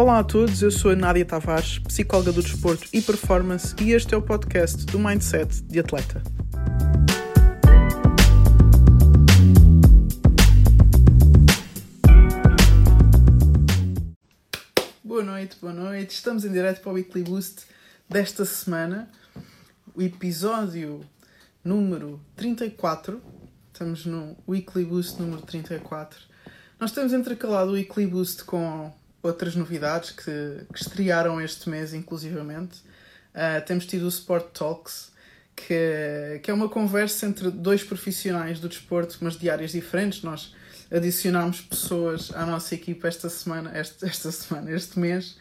Olá a todos, eu sou a Nádia Tavares, psicóloga do desporto e performance, e este é o podcast do Mindset de Atleta. Boa noite, boa noite. Estamos em direto para o Weekly Boost desta semana, o episódio número 34. Estamos no Weekly Boost número 34. Nós temos intercalado o Weekly Boost com outras novidades que, que estrearam este mês, inclusivamente. Uh, temos tido o Sport Talks, que, que é uma conversa entre dois profissionais do desporto, mas de áreas diferentes. Nós adicionámos pessoas à nossa equipa esta semana, este, esta semana, este mês,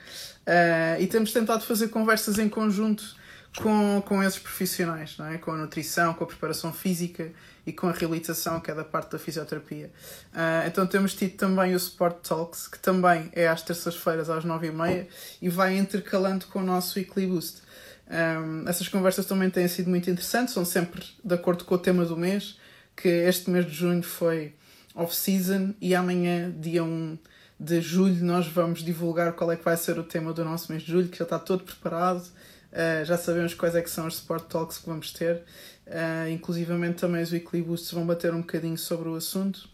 uh, e temos tentado fazer conversas em conjunto com, com esses profissionais, não é? com a nutrição, com a preparação física e com a reabilitação, que é da parte da fisioterapia. Uh, então temos tido também o Sport Talks, que também é às terças-feiras às nove e meia e vai intercalando com o nosso Weekly. Um, essas conversas também têm sido muito interessantes, são sempre de acordo com o tema do mês, que este mês de junho foi off-season e amanhã, dia 1 de julho, nós vamos divulgar qual é que vai ser o tema do nosso mês de julho, que já está todo preparado Uh, já sabemos quais é que são os Sport Talks que vamos ter. Uh, inclusivamente também os Weekly Boosts vão bater um bocadinho sobre o assunto.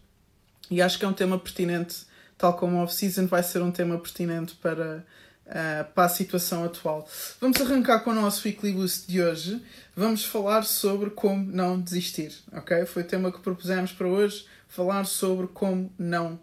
E acho que é um tema pertinente, tal como o off-season vai ser um tema pertinente para, uh, para a situação atual. Vamos arrancar com o nosso Weekly Boost de hoje. Vamos falar sobre como não desistir, ok? Foi o tema que propusemos para hoje, falar sobre como não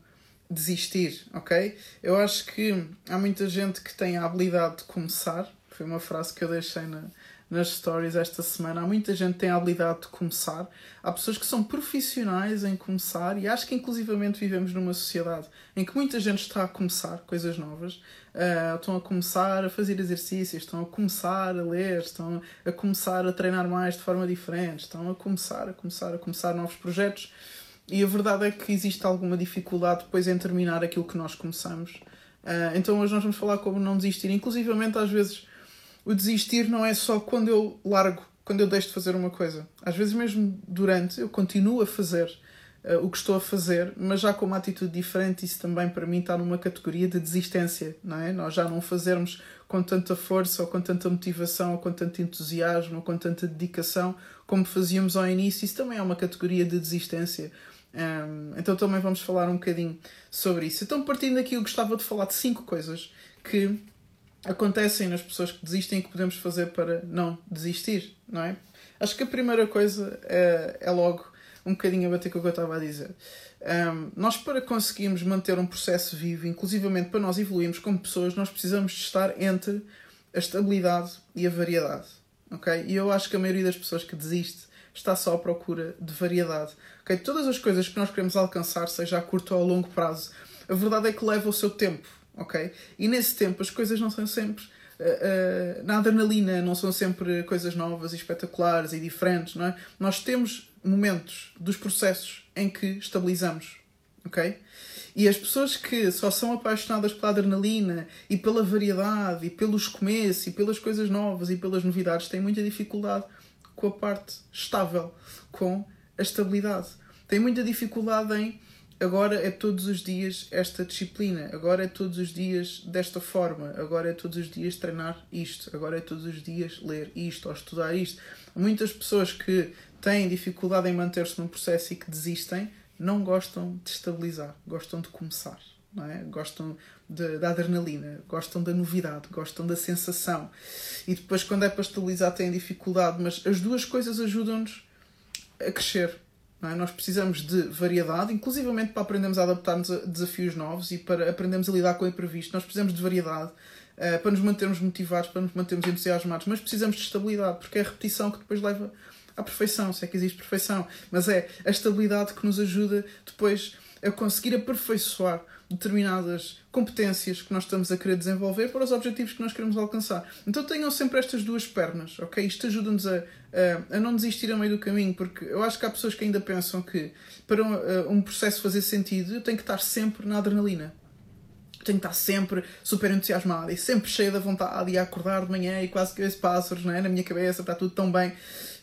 desistir, ok? Eu acho que há muita gente que tem a habilidade de começar, foi uma frase que eu deixei na, nas stories esta semana. Há muita gente que tem a habilidade de começar. Há pessoas que são profissionais em começar e acho que inclusivamente vivemos numa sociedade em que muita gente está a começar coisas novas. Uh, estão a começar a fazer exercícios, estão a começar a ler, estão a começar a treinar mais de forma diferente, estão a começar, a começar, a começar novos projetos. E a verdade é que existe alguma dificuldade depois em terminar aquilo que nós começamos. Uh, então hoje nós vamos falar como não desistir. Inclusivamente às vezes o desistir não é só quando eu largo, quando eu deixo de fazer uma coisa. Às vezes, mesmo durante, eu continuo a fazer uh, o que estou a fazer, mas já com uma atitude diferente. Isso também, para mim, está numa categoria de desistência, não é? Nós já não fazermos com tanta força, ou com tanta motivação, ou com tanto entusiasmo, ou com tanta dedicação como fazíamos ao início. Isso também é uma categoria de desistência. Um, então, também vamos falar um bocadinho sobre isso. Então, partindo daqui, eu gostava de falar de cinco coisas que acontecem nas pessoas que desistem que podemos fazer para não desistir, não é? Acho que a primeira coisa é, é logo um bocadinho a bater com o que eu estava a dizer. Um, nós, para conseguirmos manter um processo vivo, inclusivamente para nós evoluirmos como pessoas, nós precisamos de estar entre a estabilidade e a variedade. Okay? E eu acho que a maioria das pessoas que desiste está só à procura de variedade. Okay? Todas as coisas que nós queremos alcançar, seja a curto ou a longo prazo, a verdade é que leva o seu tempo ok? E nesse tempo as coisas não são sempre uh, uh, na adrenalina, não são sempre coisas novas e espetaculares e diferentes, não é? Nós temos momentos dos processos em que estabilizamos, ok? E as pessoas que só são apaixonadas pela adrenalina e pela variedade e pelos começos e pelas coisas novas e pelas novidades têm muita dificuldade com a parte estável, com a estabilidade. Têm muita dificuldade em agora é todos os dias esta disciplina, agora é todos os dias desta forma, agora é todos os dias treinar isto, agora é todos os dias ler isto ou estudar isto. Muitas pessoas que têm dificuldade em manter-se num processo e que desistem não gostam de estabilizar, gostam de começar. É? Gostam de, da adrenalina, gostam da novidade, gostam da sensação. E depois, quando é para estabilizar, têm dificuldade, mas as duas coisas ajudam-nos a crescer é? Nós precisamos de variedade, inclusivamente para aprendermos a adaptar-nos a desafios novos e para aprendermos a lidar com o imprevisto. Nós precisamos de variedade uh, para nos mantermos motivados, para nos mantermos entusiasmados, mas precisamos de estabilidade, porque é a repetição que depois leva à perfeição, se é que existe perfeição. Mas é a estabilidade que nos ajuda depois a conseguir aperfeiçoar determinadas competências que nós estamos a querer desenvolver para os objetivos que nós queremos alcançar. Então tenham sempre estas duas pernas, ok? Isto ajuda-nos a, a, a, não desistir a meio do caminho, porque eu acho que há pessoas que ainda pensam que para um, um processo fazer sentido eu tenho que estar sempre na adrenalina. Eu tenho que estar sempre super entusiasmada e sempre cheia de vontade e a acordar de manhã e quase que esse pássaros não é? na minha cabeça, está tudo tão bem.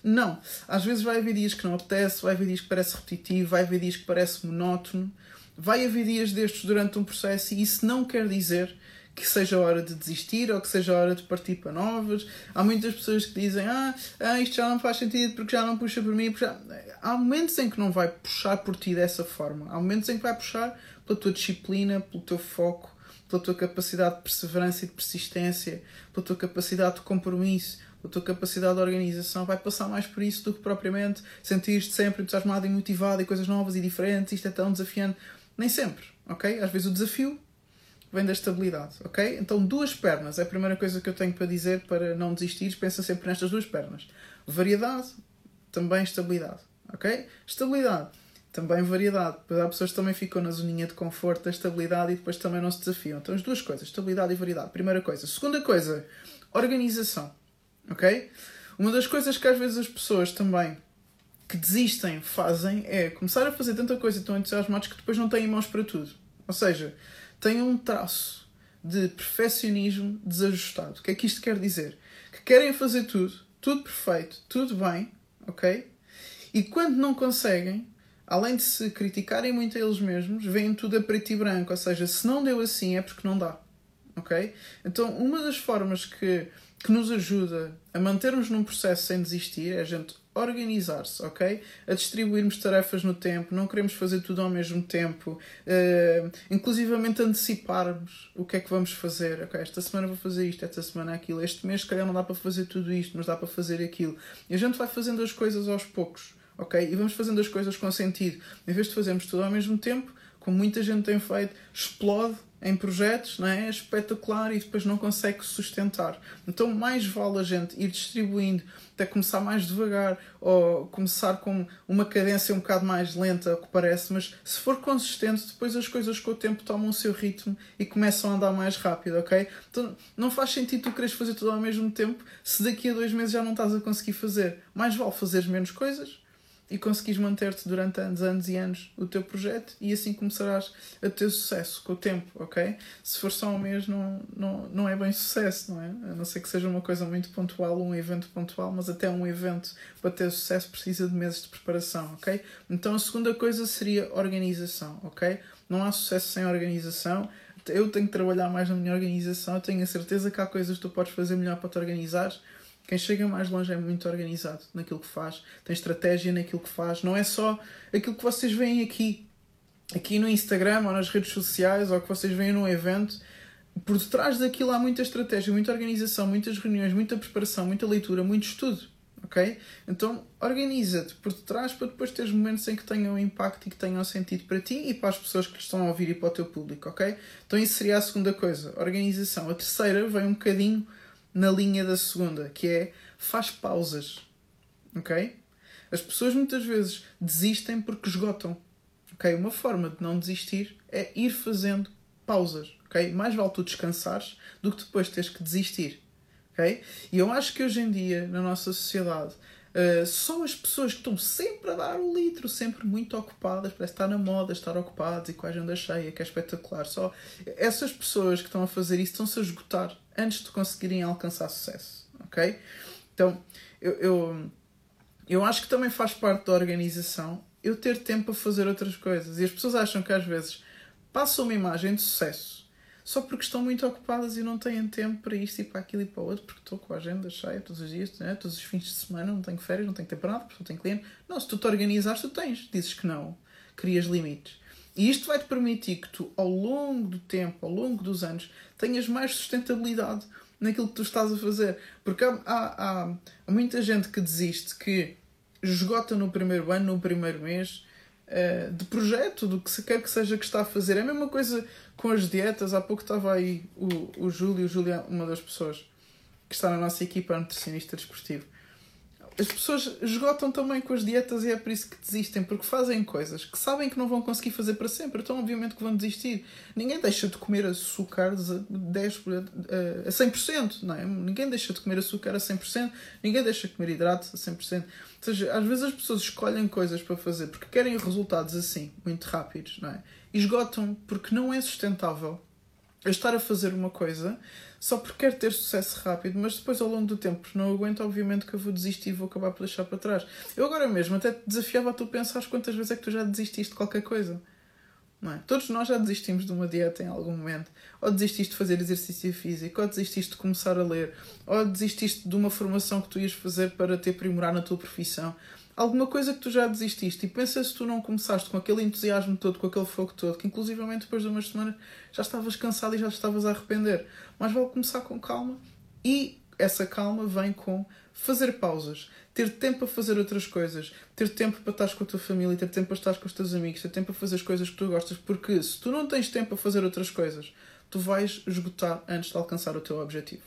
Não. Às vezes vai haver dias que não apetece, vai haver dias que parece repetitivo, vai haver dias que parece monótono vai haver dias destes durante um processo e isso não quer dizer que seja hora de desistir ou que seja hora de partir para novas. Há muitas pessoas que dizem: Ah, ah isto já não faz sentido porque já não puxa por mim. Já... Há momentos em que não vai puxar por ti dessa forma. Há momentos em que vai puxar pela tua disciplina, pelo teu foco, pela tua capacidade de perseverança e de persistência, pela tua capacidade de compromisso, pela tua capacidade de organização. Vai passar mais por isso do que propriamente sentir-te sempre entusiasmado e motivado e coisas novas e diferentes. Isto é tão desafiante. Nem sempre, ok? Às vezes o desafio vem da estabilidade, ok? Então, duas pernas é a primeira coisa que eu tenho para dizer para não desistir. Pensa sempre nestas duas pernas: variedade, também estabilidade, ok? Estabilidade, também variedade. Há pessoas que também ficam na zoninha de conforto da estabilidade e depois também não se desafiam. Então, as duas coisas: estabilidade e variedade. Primeira coisa. Segunda coisa: organização, ok? Uma das coisas que às vezes as pessoas também que desistem fazem é começar a fazer tanta coisa tão entusiasmados que depois não têm mãos para tudo. Ou seja, têm um traço de perfeccionismo desajustado. O que é que isto quer dizer? Que querem fazer tudo, tudo perfeito, tudo bem, ok? E quando não conseguem, além de se criticarem muito a eles mesmos, veem tudo a preto e branco. Ou seja, se não deu assim é porque não dá, ok? Então, uma das formas que, que nos ajuda a mantermos num processo sem desistir é a gente organizar-se, ok? A distribuirmos tarefas no tempo, não queremos fazer tudo ao mesmo tempo, uh, inclusivamente anteciparmos o que é que vamos fazer, ok? Esta semana vou fazer isto, esta semana aquilo, este mês, se calhar, não dá para fazer tudo isto, mas dá para fazer aquilo. E a gente vai fazendo as coisas aos poucos, ok? E vamos fazendo as coisas com sentido. Em vez de fazermos tudo ao mesmo tempo, como muita gente tem feito, explode em projetos, não é? é espetacular e depois não consegue sustentar. Então, mais vale a gente ir distribuindo, até começar mais devagar ou começar com uma cadência um bocado mais lenta, que parece, mas se for consistente, depois as coisas com o tempo tomam o seu ritmo e começam a andar mais rápido, ok? Então, não faz sentido tu queres fazer tudo ao mesmo tempo se daqui a dois meses já não estás a conseguir fazer. Mais vale fazer menos coisas e conseguires manter-te durante anos, anos e anos o teu projeto e assim começarás a ter sucesso com o tempo, ok? Se for só um mês não, não, não é bem sucesso, não é? A não ser que seja uma coisa muito pontual, um evento pontual, mas até um evento para ter sucesso precisa de meses de preparação, ok? Então a segunda coisa seria organização, ok? Não há sucesso sem organização. Eu tenho que trabalhar mais na minha organização, eu tenho a certeza que há coisas que tu podes fazer melhor para te organizar quem chega mais longe é muito organizado naquilo que faz, tem estratégia naquilo que faz. Não é só aquilo que vocês veem aqui, aqui no Instagram ou nas redes sociais ou que vocês veem num evento. Por detrás daquilo há muita estratégia, muita organização, muitas reuniões, muita preparação, muita leitura, muito estudo. Ok? Então organiza-te por detrás para depois teres momentos em que tenham impacto e que tenham sentido para ti e para as pessoas que estão a ouvir e para o teu público, ok? Então isso seria a segunda coisa, organização. A terceira vem um bocadinho na linha da segunda, que é faz pausas. Ok? As pessoas muitas vezes desistem porque esgotam. Ok? Uma forma de não desistir é ir fazendo pausas. Ok? Mais vale tu descansares do que depois teres que desistir. Ok? E eu acho que hoje em dia, na nossa sociedade, Uh, só as pessoas que estão sempre a dar o litro, sempre muito ocupadas, parece estar na moda estar ocupados e com a agenda cheia, que é espetacular. Só essas pessoas que estão a fazer isso estão-se a esgotar antes de conseguirem alcançar sucesso, ok? Então, eu, eu, eu acho que também faz parte da organização eu ter tempo para fazer outras coisas. E as pessoas acham que às vezes passam uma imagem de sucesso só porque estão muito ocupadas e não têm tempo para isto e para aquilo e para o outro, porque estou com a agenda cheia todos os dias, né? todos os fins de semana, não tenho férias, não tenho tempo para nada, porque não tenho cliente. Não, se tu te organizares, tu tens. Dizes que não, crias limites. E isto vai-te permitir que tu, ao longo do tempo, ao longo dos anos, tenhas mais sustentabilidade naquilo que tu estás a fazer. Porque há, há, há, muita gente que desiste, que esgota no primeiro ano, no primeiro mês, uh, de projeto, do que se quer que seja que está a fazer. É a mesma coisa com as dietas. Há pouco estava aí o, o Júlio, o Júlio é uma das pessoas que está na nossa equipa, nutricionista desportivo as pessoas esgotam também com as dietas e é por isso que desistem, porque fazem coisas que sabem que não vão conseguir fazer para sempre, então obviamente que vão desistir. Ninguém deixa de comer açúcar a, 10, a 100%, não é? Ninguém deixa de comer açúcar a 100%, ninguém deixa de comer hidratos a 100%. Ou seja, às vezes as pessoas escolhem coisas para fazer porque querem resultados assim, muito rápidos, não é? E esgotam porque não é sustentável estar a fazer uma coisa só porque quero ter sucesso rápido, mas depois ao longo do tempo não aguento, obviamente que eu vou desistir e vou acabar por deixar para trás. Eu agora mesmo até te desafiava a tu pensares quantas vezes é que tu já desististe de qualquer coisa. Não é? Todos nós já desistimos de uma dieta em algum momento. Ou desististe de fazer exercício físico, ou desististe de começar a ler, ou desististe de uma formação que tu ias fazer para te aprimorar na tua profissão. Alguma coisa que tu já desististe. E pensa se tu não começaste com aquele entusiasmo todo, com aquele fogo todo, que inclusivamente depois de umas semanas já estavas cansado e já estavas a arrepender. Mas vale começar com calma e essa calma vem com fazer pausas, ter tempo para fazer outras coisas, ter tempo para estar com a tua família, ter tempo para estar com os teus amigos, ter tempo para fazer as coisas que tu gostas, porque se tu não tens tempo para fazer outras coisas, tu vais esgotar antes de alcançar o teu objetivo.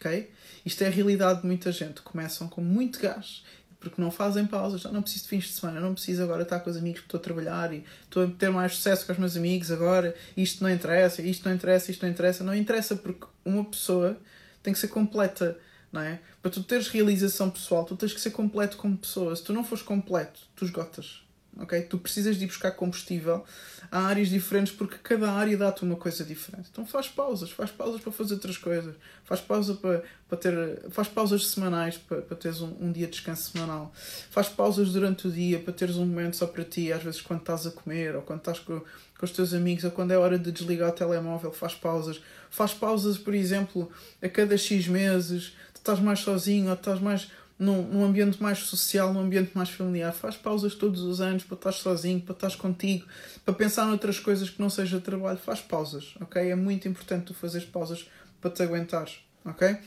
Ok? Isto é a realidade de muita gente. Começam com muito gás porque não fazem pausas. Já não preciso de fins de semana, não preciso agora estar com os amigos que estou a trabalhar e estou a ter mais sucesso com os meus amigos agora. Isto não interessa, isto não interessa, isto não interessa. Não interessa porque uma pessoa tem que ser completa não é? Para tu teres realização pessoal, tu tens que ser completo como pessoa. Se tu não fores completo, tu esgotas. Ok? Tu precisas de ir buscar combustível a áreas diferentes porque cada área dá-te uma coisa diferente. Então faz pausas, faz pausas para fazer outras coisas, faz pausa para, para ter, faz pausas semanais para, para teres um, um dia de descanso semanal, faz pausas durante o dia para teres um momento só para ti, às vezes quando estás a comer ou quando estás com, com os teus amigos ou quando é hora de desligar o telemóvel, faz pausas, faz pausas, por exemplo, a cada X meses estás mais sozinho ou estás mais num, num ambiente mais social, num ambiente mais familiar. Faz pausas todos os anos para estar sozinho, para estar contigo, para pensar noutras coisas que não seja trabalho. Faz pausas, ok? É muito importante tu fazeres pausas para te aguentares, ok?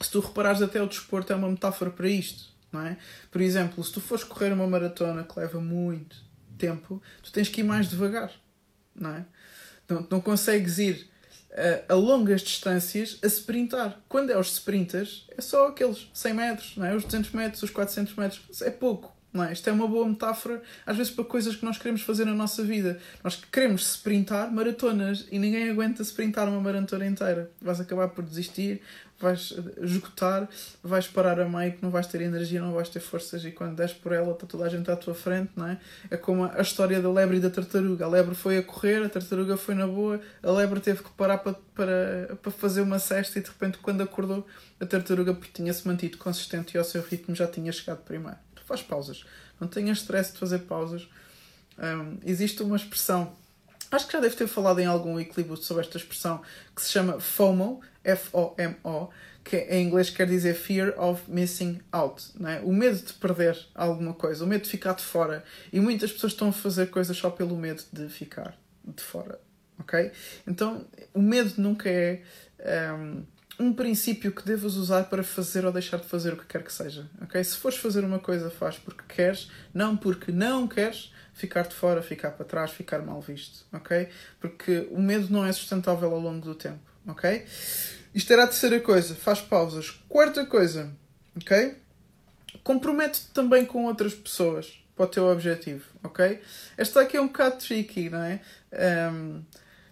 Se tu reparares, até o desporto é uma metáfora para isto, não é? Por exemplo, se tu fores correr uma maratona que leva muito tempo, tu tens que ir mais devagar, não é? Não, não consegues ir a longas distâncias a sprintar. Quando é os sprinters, é só aqueles 100 metros, não é? os 200 metros, os 400 metros. É pouco. Não é? Isto é uma boa metáfora, às vezes, para coisas que nós queremos fazer na nossa vida. Nós queremos sprintar maratonas e ninguém aguenta sprintar uma maratona inteira. Vais acabar por desistir, vais esgotar, vais parar a meio que não vais ter energia, não vais ter forças e quando des por ela está toda a gente à tua frente, não é? É como a história da lebre e da tartaruga. A lebre foi a correr, a tartaruga foi na boa, a lebre teve que parar para, para, para fazer uma cesta e de repente quando acordou a tartaruga tinha-se mantido consistente e ao seu ritmo já tinha chegado primeiro. Tu faz pausas. Não tenhas stress de fazer pausas. Um, existe uma expressão Acho que já deve ter falado em algum equilíbrio sobre esta expressão que se chama FOMO, F-O-M-O, que em inglês quer dizer Fear of Missing Out, não é? o medo de perder alguma coisa, o medo de ficar de fora. E muitas pessoas estão a fazer coisas só pelo medo de ficar de fora, ok? Então, o medo nunca é um, um princípio que devas usar para fazer ou deixar de fazer o que quer que seja, ok? Se fores fazer uma coisa, faz porque queres, não porque não queres, ficar de fora, ficar para trás, ficar mal visto, ok? Porque o medo não é sustentável ao longo do tempo, ok? Isto era a terceira coisa, faz pausas. Quarta coisa, ok? Compromete-te também com outras pessoas para o teu objetivo, ok? Esta aqui é um bocado tricky, não é? Um,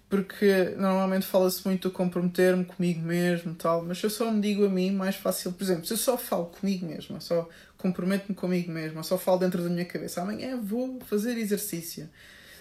porque normalmente fala-se muito de comprometer-me comigo mesmo tal, mas se eu só me digo a mim, mais fácil, por exemplo, se eu só falo comigo mesmo, só comprometo-me comigo mesmo, só falo dentro da minha cabeça, amanhã vou fazer exercício.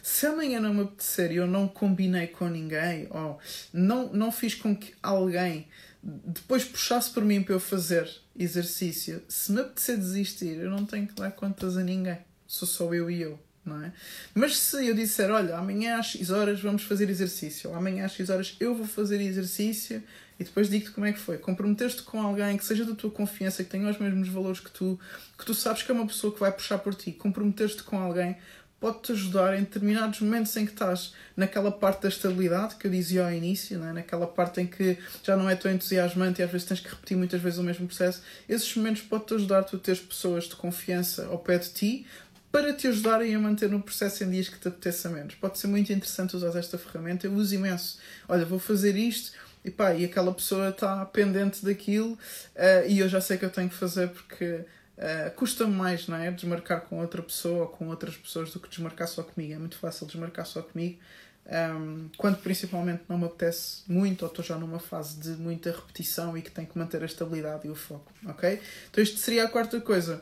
Se amanhã não me apetecer e eu não combinei com ninguém, ou não, não fiz com que alguém depois puxasse por mim para eu fazer exercício, se me apetecer desistir, eu não tenho que dar contas a ninguém. Sou só eu e eu não é? Mas se eu disser, olha, amanhã às X horas vamos fazer exercício, ou amanhã às X horas eu vou fazer exercício e depois digo-te como é que foi. Comprometer-te com alguém que seja da tua confiança, que tenha os mesmos valores que tu, que tu sabes que é uma pessoa que vai puxar por ti. Comprometer-te com alguém pode-te ajudar em determinados momentos em que estás naquela parte da estabilidade que eu dizia ao início, é? naquela parte em que já não é tão entusiasmante e às vezes tens que repetir muitas vezes o mesmo processo. Esses momentos pode-te ajudar tu teres pessoas de confiança ao pé de ti para te ajudarem a manter no processo em dias que te apeteça menos. Pode ser muito interessante usar esta ferramenta. Eu uso imenso. Olha, vou fazer isto e pá, e aquela pessoa está pendente daquilo uh, e eu já sei que eu tenho que fazer porque uh, custa-me mais, não é? Desmarcar com outra pessoa ou com outras pessoas do que desmarcar só comigo. É muito fácil desmarcar só comigo. Um, ehm, quando principalmente não me apetece muito ou estou já numa fase de muita repetição e que tenho que manter a estabilidade e o foco, ok? Então isto seria a quarta coisa.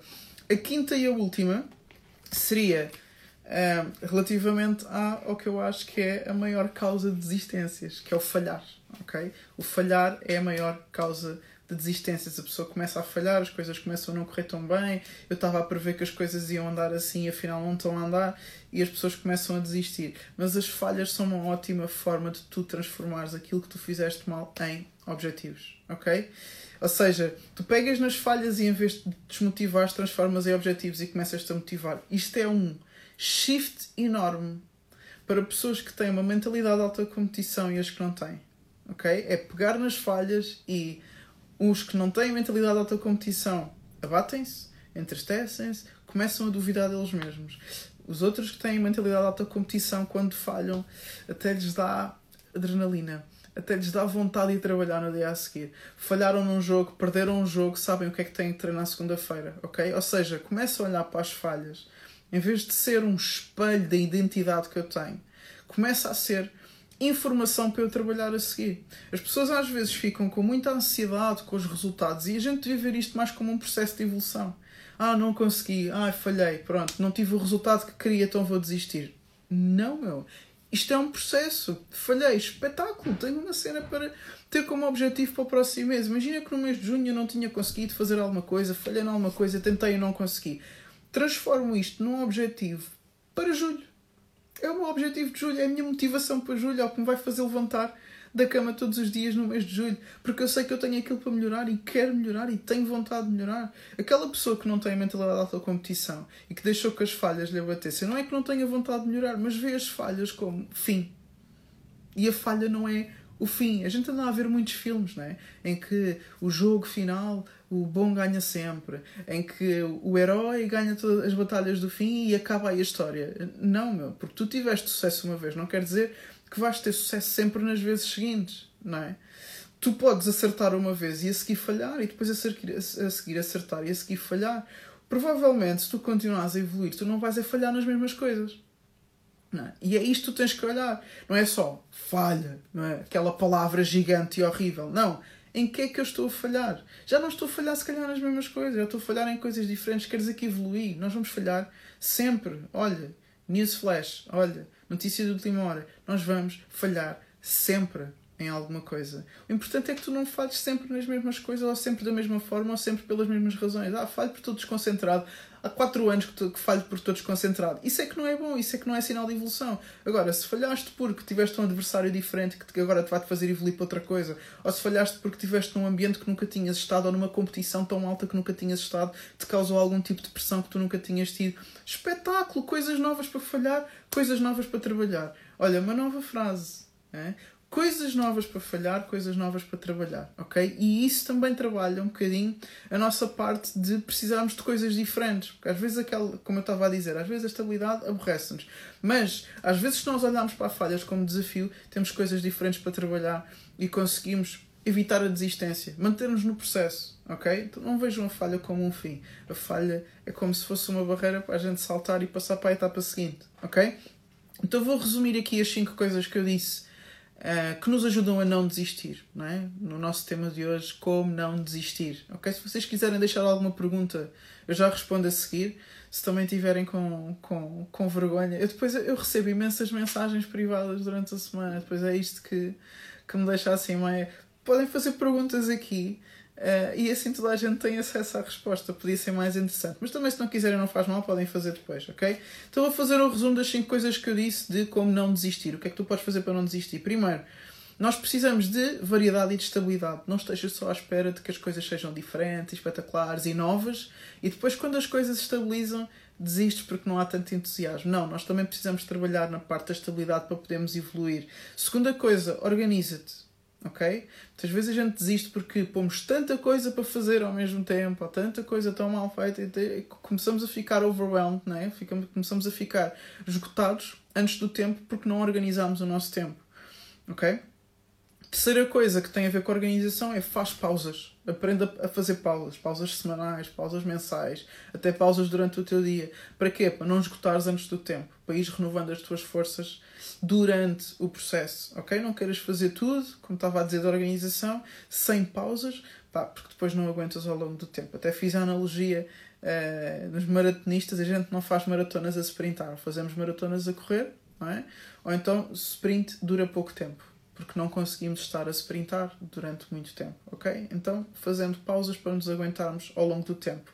A quinta e a última seria uh, relativamente ao que eu acho que é a maior causa de desistências, que é o falhar. Okay? O falhar é a maior causa de de desistências. A pessoa começa a falhar, as coisas começam a não correr tão bem. Eu estava a prever que as coisas iam andar assim afinal não estão a andar e as pessoas começam a desistir. Mas as falhas são uma ótima forma de tu transformares aquilo que tu fizeste mal em objetivos, ok? Ou seja, tu pegas nas falhas e em vez de desmotivares, transformas em objetivos e começas-te a motivar. Isto é um shift enorme para pessoas que têm uma mentalidade de alta competição e as que não têm. Ok? É pegar nas falhas e os que não têm mentalidade de alta competição abatem-se, entristecem-se, começam a duvidar deles mesmos. Os outros que têm mentalidade de alta competição, quando falham, até lhes dá adrenalina até lhes dá vontade de trabalhar no dia a seguir. Falharam num jogo, perderam um jogo, sabem o que é que têm que treinar segunda-feira, ok? Ou seja, começam a olhar para as falhas, em vez de ser um espelho da identidade que eu tenho, começa a ser informação para eu trabalhar a seguir. As pessoas às vezes ficam com muita ansiedade com os resultados e a gente deve ver isto mais como um processo de evolução. Ah, não consegui, ah, falhei, pronto, não tive o resultado que queria, então vou desistir. Não, meu. Isto é um processo. Falhei, espetáculo. Tenho uma cena para ter como objetivo para o próximo mês. Imagina que no mês de junho eu não tinha conseguido fazer alguma coisa, falhei em alguma coisa, tentei e não consegui. Transformo isto num objetivo para julho. É o meu objetivo de julho, é a minha motivação para julho, é o que me vai fazer levantar da cama todos os dias no mês de julho, porque eu sei que eu tenho aquilo para melhorar e quero melhorar e tenho vontade de melhorar. Aquela pessoa que não tem a mentalidade de alta competição e que deixou que as falhas lhe abatessem, não é que não tenha vontade de melhorar, mas vê as falhas como fim. E a falha não é o fim. A gente anda a ver muitos filmes, não é? Em que o jogo final, o bom ganha sempre, em que o herói ganha todas as batalhas do fim e acaba aí a história. Não, meu, porque tu tiveste sucesso uma vez, não quer dizer que vais ter sucesso sempre nas vezes seguintes, não é? Tu podes acertar uma vez e a seguir falhar, e depois a seguir, a seguir acertar e a seguir falhar. Provavelmente, se tu continuares a evoluir, tu não vais a falhar nas mesmas coisas. É? E é isto que tu tens que olhar. Não é só falha, não é? Aquela palavra gigante e horrível. Não. Em que é que eu estou a falhar? Já não estou a falhar, se calhar, nas mesmas coisas. Já estou a falhar em coisas diferentes. Quer dizer que. Nós vamos falhar sempre. Olha, news flash. Olha, notícia de última hora, nós vamos falhar sempre em alguma coisa. O importante é que tu não falhes sempre nas mesmas coisas, ou sempre da mesma forma, ou sempre pelas mesmas razões. Ah, falho por estou desconcentrado. Há quatro anos que, tu, que falho por estou desconcentrado. Isso é que não é bom, isso é que não é sinal de evolução. Agora, se falhaste porque tiveste um adversário diferente que agora te vai-te fazer evoluir para outra coisa, ou se falhaste porque tiveste num ambiente que nunca tinhas estado, ou numa competição tão alta que nunca tinhas estado, te causou algum tipo de pressão que tu nunca tinhas tido. Espetáculo! Coisas novas para falhar, coisas novas para trabalhar. Olha, uma nova frase. É? Coisas novas para falhar, coisas novas para trabalhar, ok? E isso também trabalha um bocadinho a nossa parte de precisarmos de coisas diferentes, porque às vezes aquela, como eu estava a dizer, às vezes a estabilidade aborrece-nos, mas às vezes se nós olharmos para falhas como desafio, temos coisas diferentes para trabalhar e conseguimos evitar a desistência, manter-nos no processo, ok? Então não vejam a falha como um fim. A falha é como se fosse uma barreira para a gente saltar e passar para a etapa seguinte, ok? Então vou resumir aqui as cinco coisas que eu disse que nos ajudam a não desistir, não é? No nosso tema de hoje, como não desistir, ok? Se vocês quiserem deixar alguma pergunta, eu já respondo a seguir. Se também tiverem com, com, com vergonha, eu depois eu recebo imensas mensagens privadas durante a semana, depois é isto que, que me deixa assim meio. Podem fazer perguntas aqui Uh, e assim toda a gente tem acesso à resposta. Podia ser mais interessante. Mas também, se não quiserem, não faz mal, podem fazer depois, ok? Então, vou fazer um resumo das 5 coisas que eu disse de como não desistir. O que é que tu podes fazer para não desistir? Primeiro, nós precisamos de variedade e de estabilidade. Não estejas só à espera de que as coisas sejam diferentes, espetaculares e novas e depois, quando as coisas se estabilizam, desistes porque não há tanto entusiasmo. Não, nós também precisamos trabalhar na parte da estabilidade para podermos evoluir. Segunda coisa, organiza-te ok? Muitas vezes a gente desiste porque pomos tanta coisa para fazer ao mesmo tempo, ou tanta coisa tão mal feita, e começamos a ficar overwhelmed, né? Ficamos, começamos a ficar esgotados antes do tempo porque não organizamos o nosso tempo, ok? Terceira coisa que tem a ver com a organização é faz pausas. Aprenda a fazer pausas. Pausas semanais, pausas mensais, até pausas durante o teu dia. Para quê? Para não esgotares antes do tempo. Para ir renovando as tuas forças durante o processo, ok? Não queiras fazer tudo, como estava a dizer, da organização, sem pausas, pá, porque depois não aguentas ao longo do tempo. Até fiz a analogia uh, nos maratonistas, a gente não faz maratonas a sprintar, fazemos maratonas a correr, não é? Ou então sprint dura pouco tempo, porque não conseguimos estar a sprintar durante muito tempo, ok? Então, fazendo pausas para nos aguentarmos ao longo do tempo.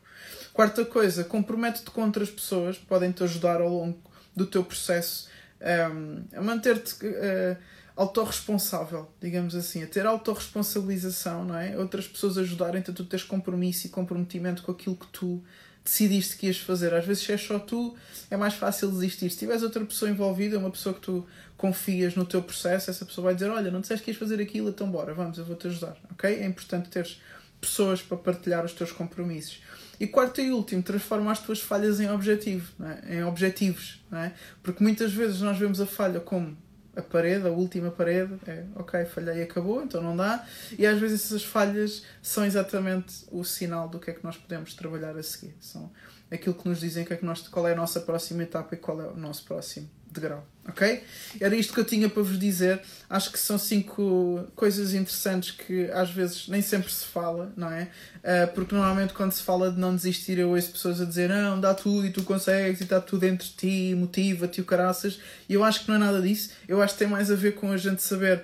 Quarta coisa, compromete-te com outras pessoas, podem te ajudar ao longo do teu processo um, a manter-te uh, autorresponsável, digamos assim, a ter autorresponsabilização, não é? Outras pessoas ajudarem-te a tu teres compromisso e comprometimento com aquilo que tu decidiste que ias fazer. Às vezes, se és só tu, é mais fácil desistir. Se tiveres outra pessoa envolvida, uma pessoa que tu confias no teu processo, essa pessoa vai dizer: Olha, não disseste que ias fazer aquilo, então bora, vamos, eu vou-te ajudar. Ok? É importante teres pessoas para partilhar os teus compromissos. E quarto e último, transforma as tuas falhas em objetivo, é? em objetivos. É? Porque muitas vezes nós vemos a falha como a parede, a última parede, é ok, falhei e acabou, então não dá. E às vezes essas falhas são exatamente o sinal do que é que nós podemos trabalhar a seguir. São aquilo que nos dizem que é que nós, qual é a nossa próxima etapa e qual é o nosso próximo degrau. Ok? Era isto que eu tinha para vos dizer. Acho que são cinco coisas interessantes que às vezes nem sempre se fala, não é? Uh, porque normalmente quando se fala de não desistir, eu ouço pessoas a dizer não, dá tudo e tu consegues e está tudo entre ti, motiva-te e o caraças. E eu acho que não é nada disso. Eu acho que tem mais a ver com a gente saber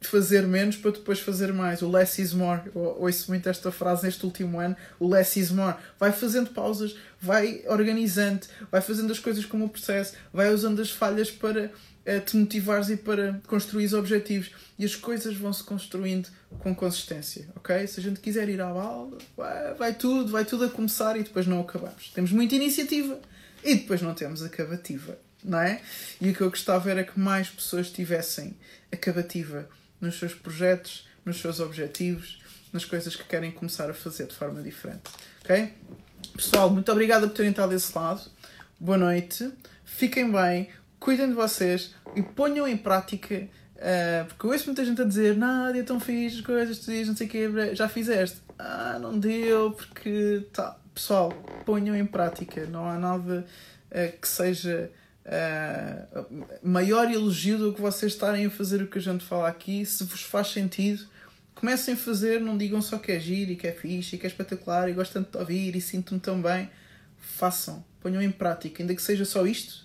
fazer menos para depois fazer mais. O less is more. Eu ouço muito esta frase neste último ano. O less is more. Vai fazendo pausas, vai organizando, vai fazendo as coisas como o processo, vai usando as falhas para uh, te motivares e para construir os objetivos. E as coisas vão se construindo com consistência, ok? Se a gente quiser ir à balda, vai, vai tudo, vai tudo a começar e depois não acabamos. Temos muita iniciativa e depois não temos acabativa, não é? E o que eu gostava era que mais pessoas tivessem acabativa nos seus projetos, nos seus objetivos, nas coisas que querem começar a fazer de forma diferente. Ok? Pessoal, muito obrigada por terem estado desse lado. Boa noite. Fiquem bem, cuidem de vocês e ponham em prática. Uh, porque eu ouço muita gente a dizer Nádia, tão fixe, coisas, tu dizes, não sei o já fizeste. Ah, não deu, porque. Tá. Pessoal, ponham em prática. Não há nada uh, que seja uh, maior elogio do que vocês estarem a fazer o que a gente fala aqui. Se vos faz sentido, comecem a fazer, não digam só que é giro e que é fixe e que é espetacular e gostam de te ouvir e sinto-me tão bem. Façam, ponham em prática, ainda que seja só isto,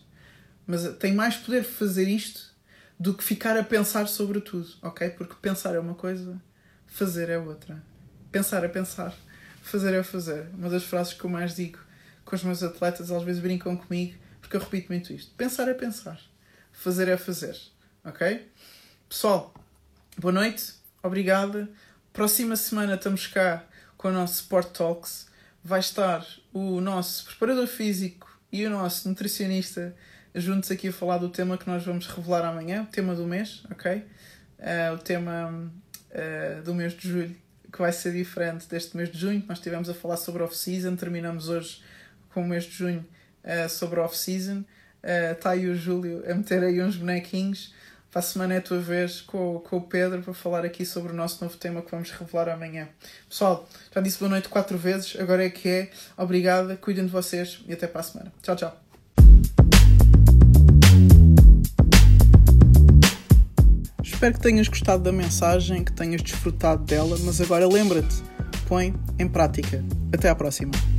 mas tem mais poder fazer isto do que ficar a pensar sobre tudo, ok? Porque pensar é uma coisa, fazer é outra. Pensar é pensar, fazer é fazer. Uma das frases que eu mais digo com os meus atletas, às vezes brincam comigo, porque eu repito muito isto. Pensar é pensar. Fazer é fazer. Ok? Pessoal, boa noite. Obrigada. Próxima semana estamos cá com o nosso Sport Talks. Vai estar o nosso preparador físico e o nosso nutricionista juntos aqui a falar do tema que nós vamos revelar amanhã, o tema do mês, ok? Uh, o tema uh, do mês de julho, que vai ser diferente deste mês de junho. Nós estivemos a falar sobre off-season, terminamos hoje com o mês de junho uh, sobre off-season. Está uh, aí o Júlio a meter aí uns bonequinhos. Para a semana é a tua vez com, com o Pedro para falar aqui sobre o nosso novo tema que vamos revelar amanhã. Pessoal, já disse boa noite quatro vezes, agora é que é. Obrigada, cuidem de vocês e até para a semana. Tchau, tchau. Espero que tenhas gostado da mensagem, que tenhas desfrutado dela, mas agora lembra-te, põe em prática. Até à próxima.